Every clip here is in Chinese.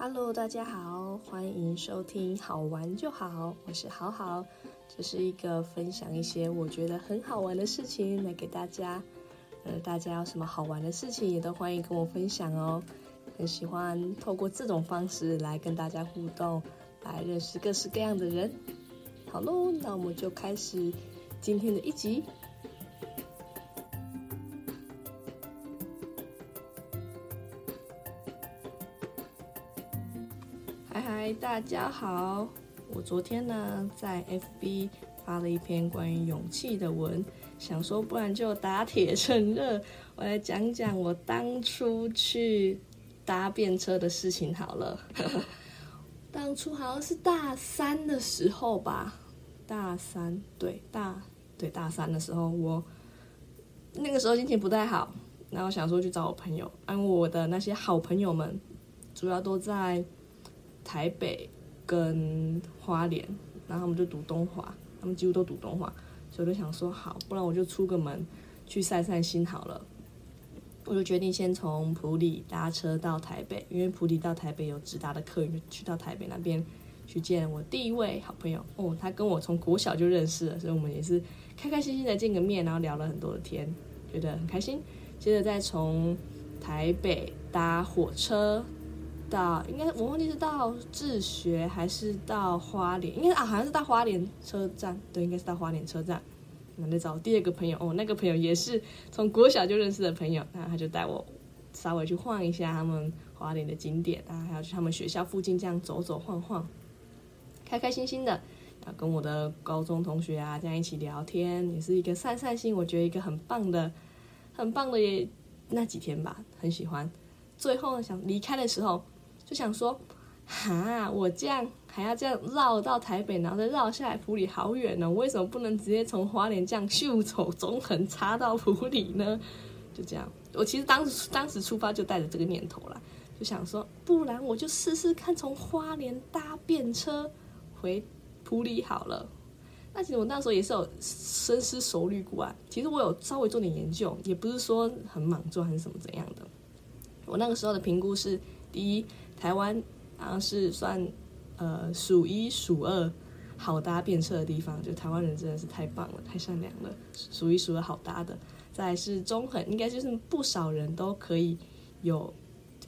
Hello，大家好，欢迎收听好玩就好，我是好好，这是一个分享一些我觉得很好玩的事情来给大家。呃，大家有什么好玩的事情也都欢迎跟我分享哦。很喜欢透过这种方式来跟大家互动，来认识各式各样的人。好喽，那我们就开始今天的一集。嗨，大家好！我昨天呢在 FB 发了一篇关于勇气的文，想说不然就打铁趁热，我来讲讲我当初去搭便车的事情好了。当初好像是大三的时候吧，大三对大对大三的时候，我那个时候心情不太好，然后想说去找我朋友，因为我的那些好朋友们主要都在。台北跟花莲，然后他们就读东华，他们几乎都读东华，所以我就想说好，不然我就出个门去散散心好了。我就决定先从普里搭车到台北，因为普里到台北有直达的客运，去到台北那边去见我第一位好朋友。哦，他跟我从国小就认识了，所以我们也是开开心心的见个面，然后聊了很多的天，觉得很开心。接着再从台北搭火车。到应该我忘记是到自学还是到花莲，应该啊好像是到花莲车站，对，应该是到花莲车站。那再找第二个朋友哦，那个朋友也是从国小就认识的朋友，那他就带我稍微去晃一下他们花莲的景点啊，还要去他们学校附近这样走走晃晃，开开心心的，然后跟我的高中同学啊这样一起聊天，也是一个散散心，我觉得一个很棒的、很棒的那几天吧，很喜欢。最后，想离开的时候。就想说，哈，我这样还要这样绕到台北，然后再绕下来普里，好远呢。我为什么不能直接从花莲这样秀走中横插到普里呢？就这样，我其实当时当时出发就带着这个念头了，就想说，不然我就试试看从花莲搭便车回普里好了。那其实我那时候也是有深思熟虑过啊。其实我有稍微做点研究，也不是说很莽撞还是什么怎样的。我那个时候的评估是，第一。台湾好像是算呃数一数二好搭便车的地方，就台湾人真的是太棒了，太善良了，数一数二好搭的。再是中横，应该就是不少人都可以有。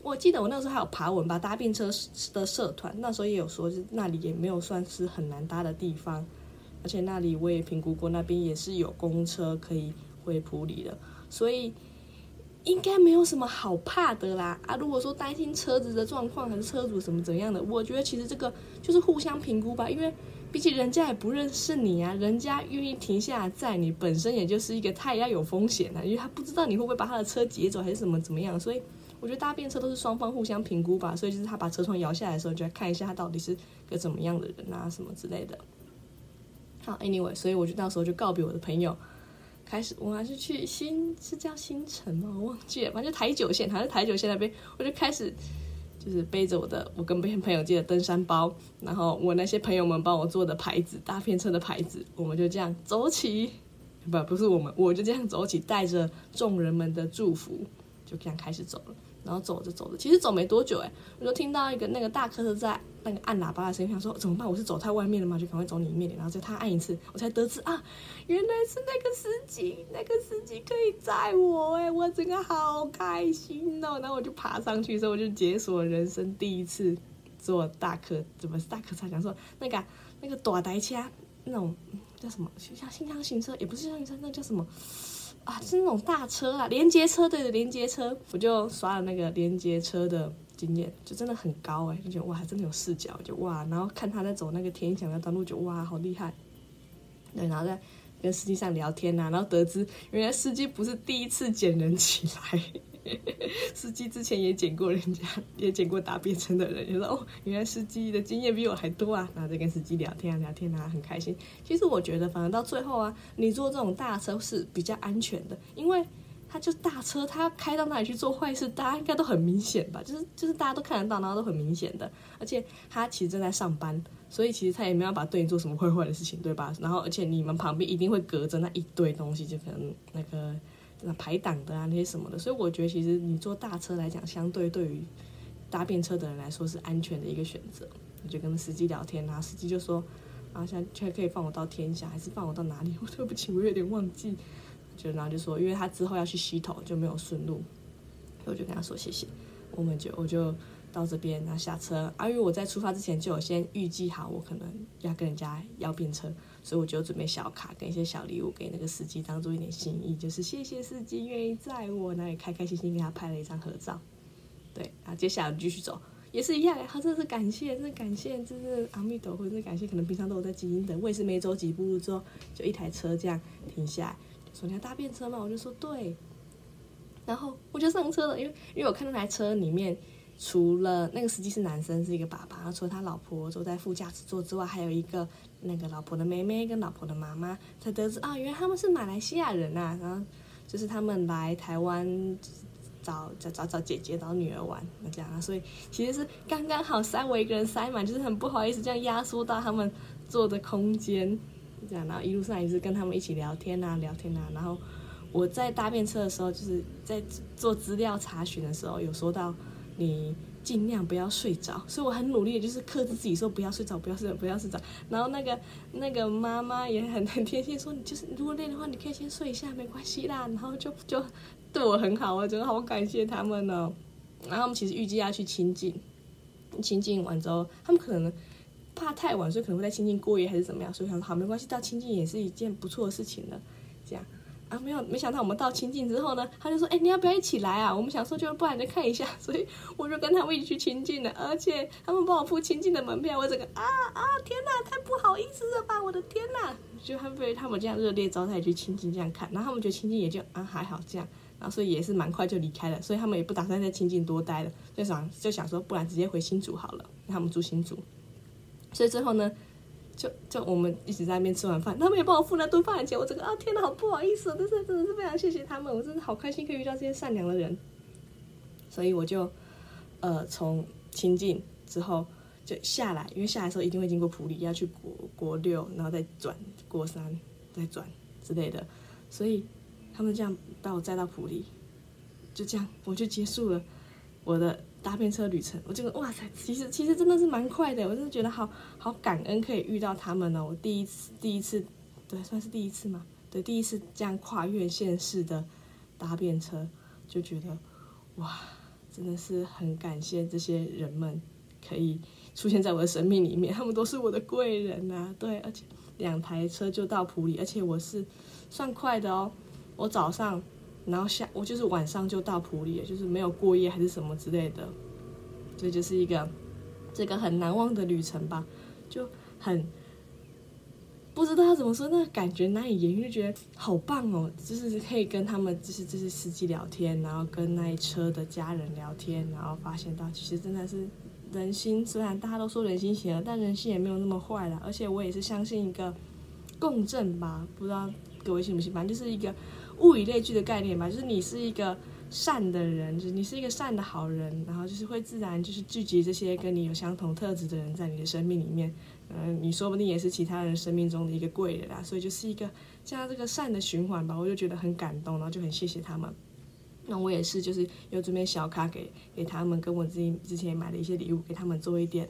我记得我那时候还有爬文吧，搭便车的社团，那时候也有说，是那里也没有算是很难搭的地方，而且那里我也评估过，那边也是有公车可以回普里的，所以。应该没有什么好怕的啦啊！如果说担心车子的状况还是车主什么怎样的，我觉得其实这个就是互相评估吧，因为毕竟人家也不认识你啊，人家愿意停下来载你，本身也就是一个他也要有风险的，因为他不知道你会不会把他的车劫走还是什么怎么样，所以我觉得搭便车都是双方互相评估吧，所以就是他把车窗摇下来的时候，就要看一下他到底是个怎么样的人啊什么之类的。好，anyway，所以我就到时候就告别我的朋友。开始，我还是去新是叫新城吗？我忘记了，反正台九线还是台九线那边，我就开始就是背着我的我跟别朋友借的登山包，然后我那些朋友们帮我做的牌子，大片车的牌子，我们就这样走起，不不是我们，我就这样走起，带着众人们的祝福，就这样开始走了。然后走着走着，其实走没多久，哎，我就听到一个那个大客车在那个按喇叭的声音，想说怎么办？我是走太外面了吗？就赶快走里面点。然后再他按一次，我才得知啊，原来是那个司机，那个司机可以载我，哎，我真的好开心哦。然后我就爬上去，所以我就解锁人生第一次坐大客，怎么是大客车？讲说那个那个短台车，那种叫什么？像新疆行车，也不是新疆行车，那叫什么？哇，是那种大车啊，连接车对的，连接车，我就刷了那个连接车的经验，就真的很高哎，就觉得哇，还真的有视角，就哇，然后看他在走那个天桥那段路，就哇，好厉害。对，然后在跟司机上聊天呐，然后得知原来司机不是第一次捡人起来。司机之前也捡过人家，也捡过搭便车的人，就说哦，原来司机的经验比我还多啊！然后再跟司机聊天啊，聊天啊，很开心。其实我觉得，反正到最后啊，你坐这种大车是比较安全的，因为他就大车，他开到哪里去做坏事，大家应该都很明显吧？就是就是大家都看得到，然后都很明显的。而且他其实正在上班，所以其实他也没有把对你做什么坏坏的事情，对吧？然后而且你们旁边一定会隔着那一堆东西，就可能那个。那排挡的啊，那些什么的，所以我觉得其实你坐大车来讲，相对对于搭便车的人来说是安全的一个选择。我就跟司机聊天啊，司机就说，啊，现在却可以放我到天下，还是放我到哪里？我对不起，我有点忘记。就然后就说，因为他之后要去溪头，就没有顺路，我就跟他说谢谢。我们就我就到这边，然后下车。啊，因为我在出发之前就有先预计好，我可能要跟人家要便车，所以我就准备小卡跟一些小礼物给那个司机，当做一点心意，就是谢谢司机愿意载我，那也开开心心跟他拍了一张合照。对，然后接下来继续走。也是一样，他真的是感谢，真的感谢，真是阿弥陀佛，真感谢。可能平常都有在基因等，我也是没走几步路之后，就一台车这样停下来，说你要搭便车吗？我就说对，然后我就上车了，因为因为我看那台车里面，除了那个司机是男生，是一个爸爸，然后除了他老婆坐在副驾驶座之外，还有一个那个老婆的妹妹跟老婆的妈妈，才得知啊，原来他们是马来西亚人呐，然后就是他们来台湾。找找找找姐姐找女儿玩，这样啊，所以其实是刚刚好塞我一个人塞满，就是很不好意思这样压缩到他们坐的空间，这样，然后一路上也是跟他们一起聊天啊聊天啊，然后我在搭便车的时候，就是在做资料查询的时候，有说到你尽量不要睡着，所以我很努力就是克制自己说不要睡着，不要睡，不要睡着。然后那个那个妈妈也很很贴心说，你就是如果累的话，你可以先睡一下，没关系啦。然后就就。对我很好，我觉得好感谢他们呢。然后他们其实预计要去亲近，亲近完之后，他们可能怕太晚，所以可能会在亲近过夜还是怎么样。所以想好没关系，到亲近也是一件不错的事情了。这样啊，没有没想到我们到清境之后呢，他就说：“哎，你要不要一起来啊？”我们想说就不然就看一下，所以我就跟他们一起去清境了。而且他们帮我付清境的门票，我整个啊啊天哪，太不好意思了吧！我的天哪，就他们被他们这样热烈招待去清境这样看，然后他们觉得清境也就啊还好这样。然后所以也是蛮快就离开了，所以他们也不打算在清境多待了，就想就想说，不然直接回新竹好了，让他们住新竹。所以最后呢，就就我们一直在那边吃完饭，他们也帮我付那顿饭钱，我这个啊天哪，好不好意思，但是真的是非常谢谢他们，我真的好开心可以遇到这些善良的人。所以我就呃从清境之后就下来，因为下来的时候一定会经过普里，要去国国六，然后再转过山，再转之类的，所以。他们这样把我载到普里，就这样我就结束了我的搭便车旅程。我觉得哇塞，其实其实真的是蛮快的，我真的觉得好好感恩可以遇到他们呢。我第一次第一次对算是第一次嘛，对第一次这样跨越县市的搭便车，就觉得哇，真的是很感谢这些人们可以出现在我的生命里面，他们都是我的贵人呐。对，而且两台车就到普里，而且我是算快的哦。我早上，然后下我就是晚上就到普里，就是没有过夜还是什么之类的，这就是一个这个很难忘的旅程吧，就很不知道怎么说，那感觉难以言喻，就觉得好棒哦，就是可以跟他们就是就是司机聊天，然后跟那一车的家人聊天，然后发现到其实真的是人心，虽然大家都说人心险恶，但人心也没有那么坏了，而且我也是相信一个共振吧，不知道各位信不信，反正就是一个。物以类聚的概念吧，就是你是一个善的人，就是你是一个善的好人，然后就是会自然就是聚集这些跟你有相同特质的人在你的生命里面，嗯，你说不定也是其他人生命中的一个贵人啊，所以就是一个这样这个善的循环吧，我就觉得很感动，然后就很谢谢他们。那我也是，就是有准备小卡给给他们，跟我自己之前买的一些礼物给他们做一点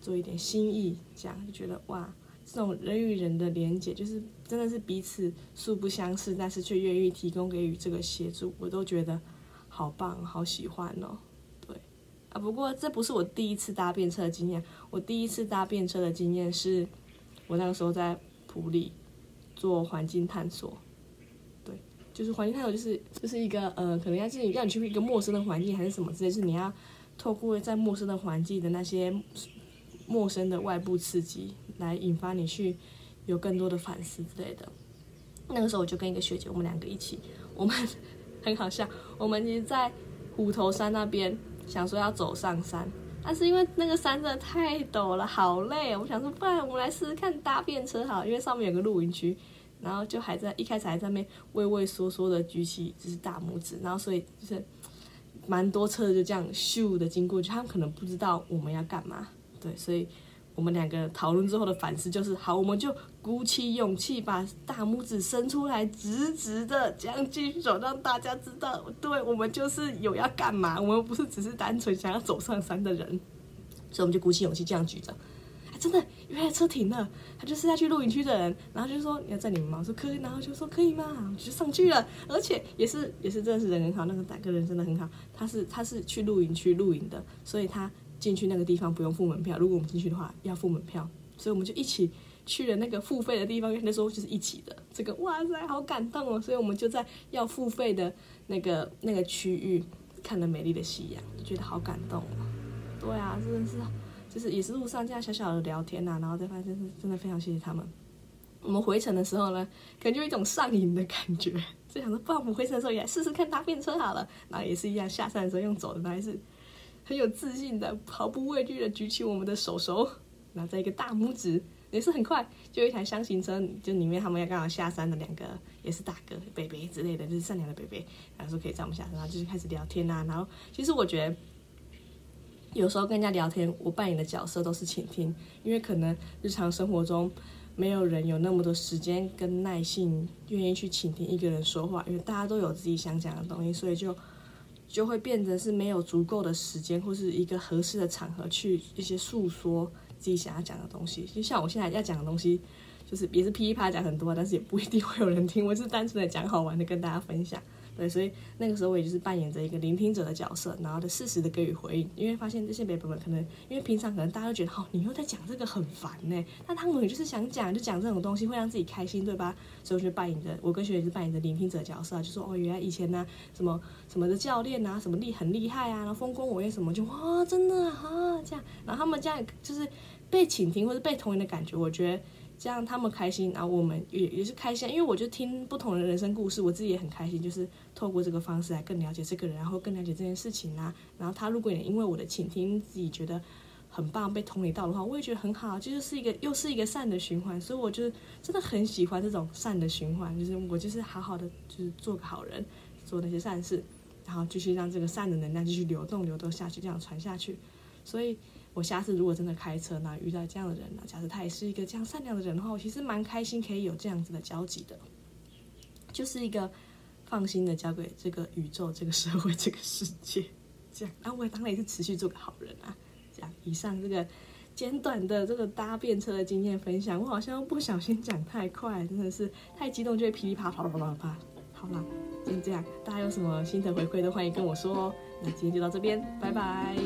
做一点心意，这样就觉得哇。这种人与人的连接，就是真的是彼此素不相识，但是却愿意提供给予这个协助，我都觉得好棒，好喜欢哦。对啊，不过这不是我第一次搭便车的经验，我第一次搭便车的经验是我那个时候在普里做环境探索。对，就是环境探索，就是就是一个呃，可能要进让你去一个陌生的环境，还是什么之类，是你要透过在陌生的环境的那些陌生的外部刺激。来引发你去有更多的反思之类的。那个时候我就跟一个学姐，我们两个一起，我们很好笑。我们其实，在虎头山那边想说要走上山，但是因为那个山真的太陡了，好累。我想说，不然我们来试试看搭便车好，因为上面有个露营区。然后就还在一开始还在那边畏畏缩缩的举起就是大拇指，然后所以就是蛮多车就这样咻的经过，就他们可能不知道我们要干嘛，对，所以。我们两个讨论之后的反思就是：好，我们就鼓起勇气把大拇指伸出来，直直的这样继续走，让大家知道，对我们就是有要干嘛，我们不是只是单纯想要走上山的人。所以我们就鼓起勇气这样举着，真的，原来车停了，他就是要去露营区的人，然后就说你要载你们吗？我说可以，然后就说可以吗？我就上去了，而且也是也是真的是人很好，那个大哥人真的很好，他是他是去露营区露营的，所以他进去那个地方不用付门票，如果我们进去的话要付门票，所以我们就一起去了那个付费的地方，因为那时候就是一起的，这个哇塞，好感动哦！所以我们就在要付费的那个那个区域看了美丽的夕阳，觉得好感动哦。对啊，真的是，就是也是路上这样小小的聊天呐，然后再发现是真的非常谢谢他们。我们回程的时候呢，感觉有一种上瘾的感觉，就想说，不然我们回程的时候也试试看搭便车好了。然后也是一样，下山的时候用走的，还是很有自信的，毫不畏惧的举起我们的手手，然后再一个大拇指，也是很快就一台箱型车，就里面他们要刚好下山的两个也是大哥、北北之类的，就是善良的北北，然后说可以载我们下山，然后就是开始聊天呐。然后其实我觉得。有时候跟人家聊天，我扮演的角色都是倾听，因为可能日常生活中没有人有那么多时间跟耐性，愿意去倾听一个人说话，因为大家都有自己想讲的东西，所以就就会变成是没有足够的时间或是一个合适的场合去一些诉说自己想要讲的东西。就像我现在要讲的东西，就是也是噼里啪啦讲很多，但是也不一定会有人听，我是单纯的讲好玩的跟大家分享。对，所以那个时候我也就是扮演着一个聆听者的角色，然后的适时的给予回应。因为发现这些北北们可能，因为平常可能大家都觉得，哦，你又在讲这个很烦呢，那他们也就是想讲，就讲这种东西会让自己开心，对吧？所以我就扮演着，我跟学姐是扮演着聆听者角色，就说，哦，原来以前呢，什么什么的教练啊，什么厉很厉害啊，然后丰功伟业什么，就哇，真的啊，这样，然后他们这样就是被倾听或者被同情的感觉，我觉得。这样他们开心，然后我们也也是开心，因为我就听不同的人生故事，我自己也很开心，就是透过这个方式来更了解这个人，然后更了解这件事情啊。然后他如果也因为我的倾听，自己觉得很棒，被同理到的话，我也觉得很好，就是一个又是一个善的循环。所以我就真的很喜欢这种善的循环，就是我就是好好的就是做个好人，做那些善事，然后继续让这个善的能量继续流动流动下去，这样传下去。所以。我下次如果真的开车呢，遇到这样的人呢，假设他也是一个这样善良的人的话，我其实蛮开心可以有这样子的交集的，就是一个放心的交给这个宇宙、这个社会、这个世界，这样。然后我当然也是持续做个好人啊。这样，以上这个简短的这个搭便车的经验分享，我好像不小心讲太快，真的是太激动就会噼里啪啦啪啦啪。好啦，就是这样。大家有什么心得回馈都欢迎跟我说哦。那今天就到这边，拜拜。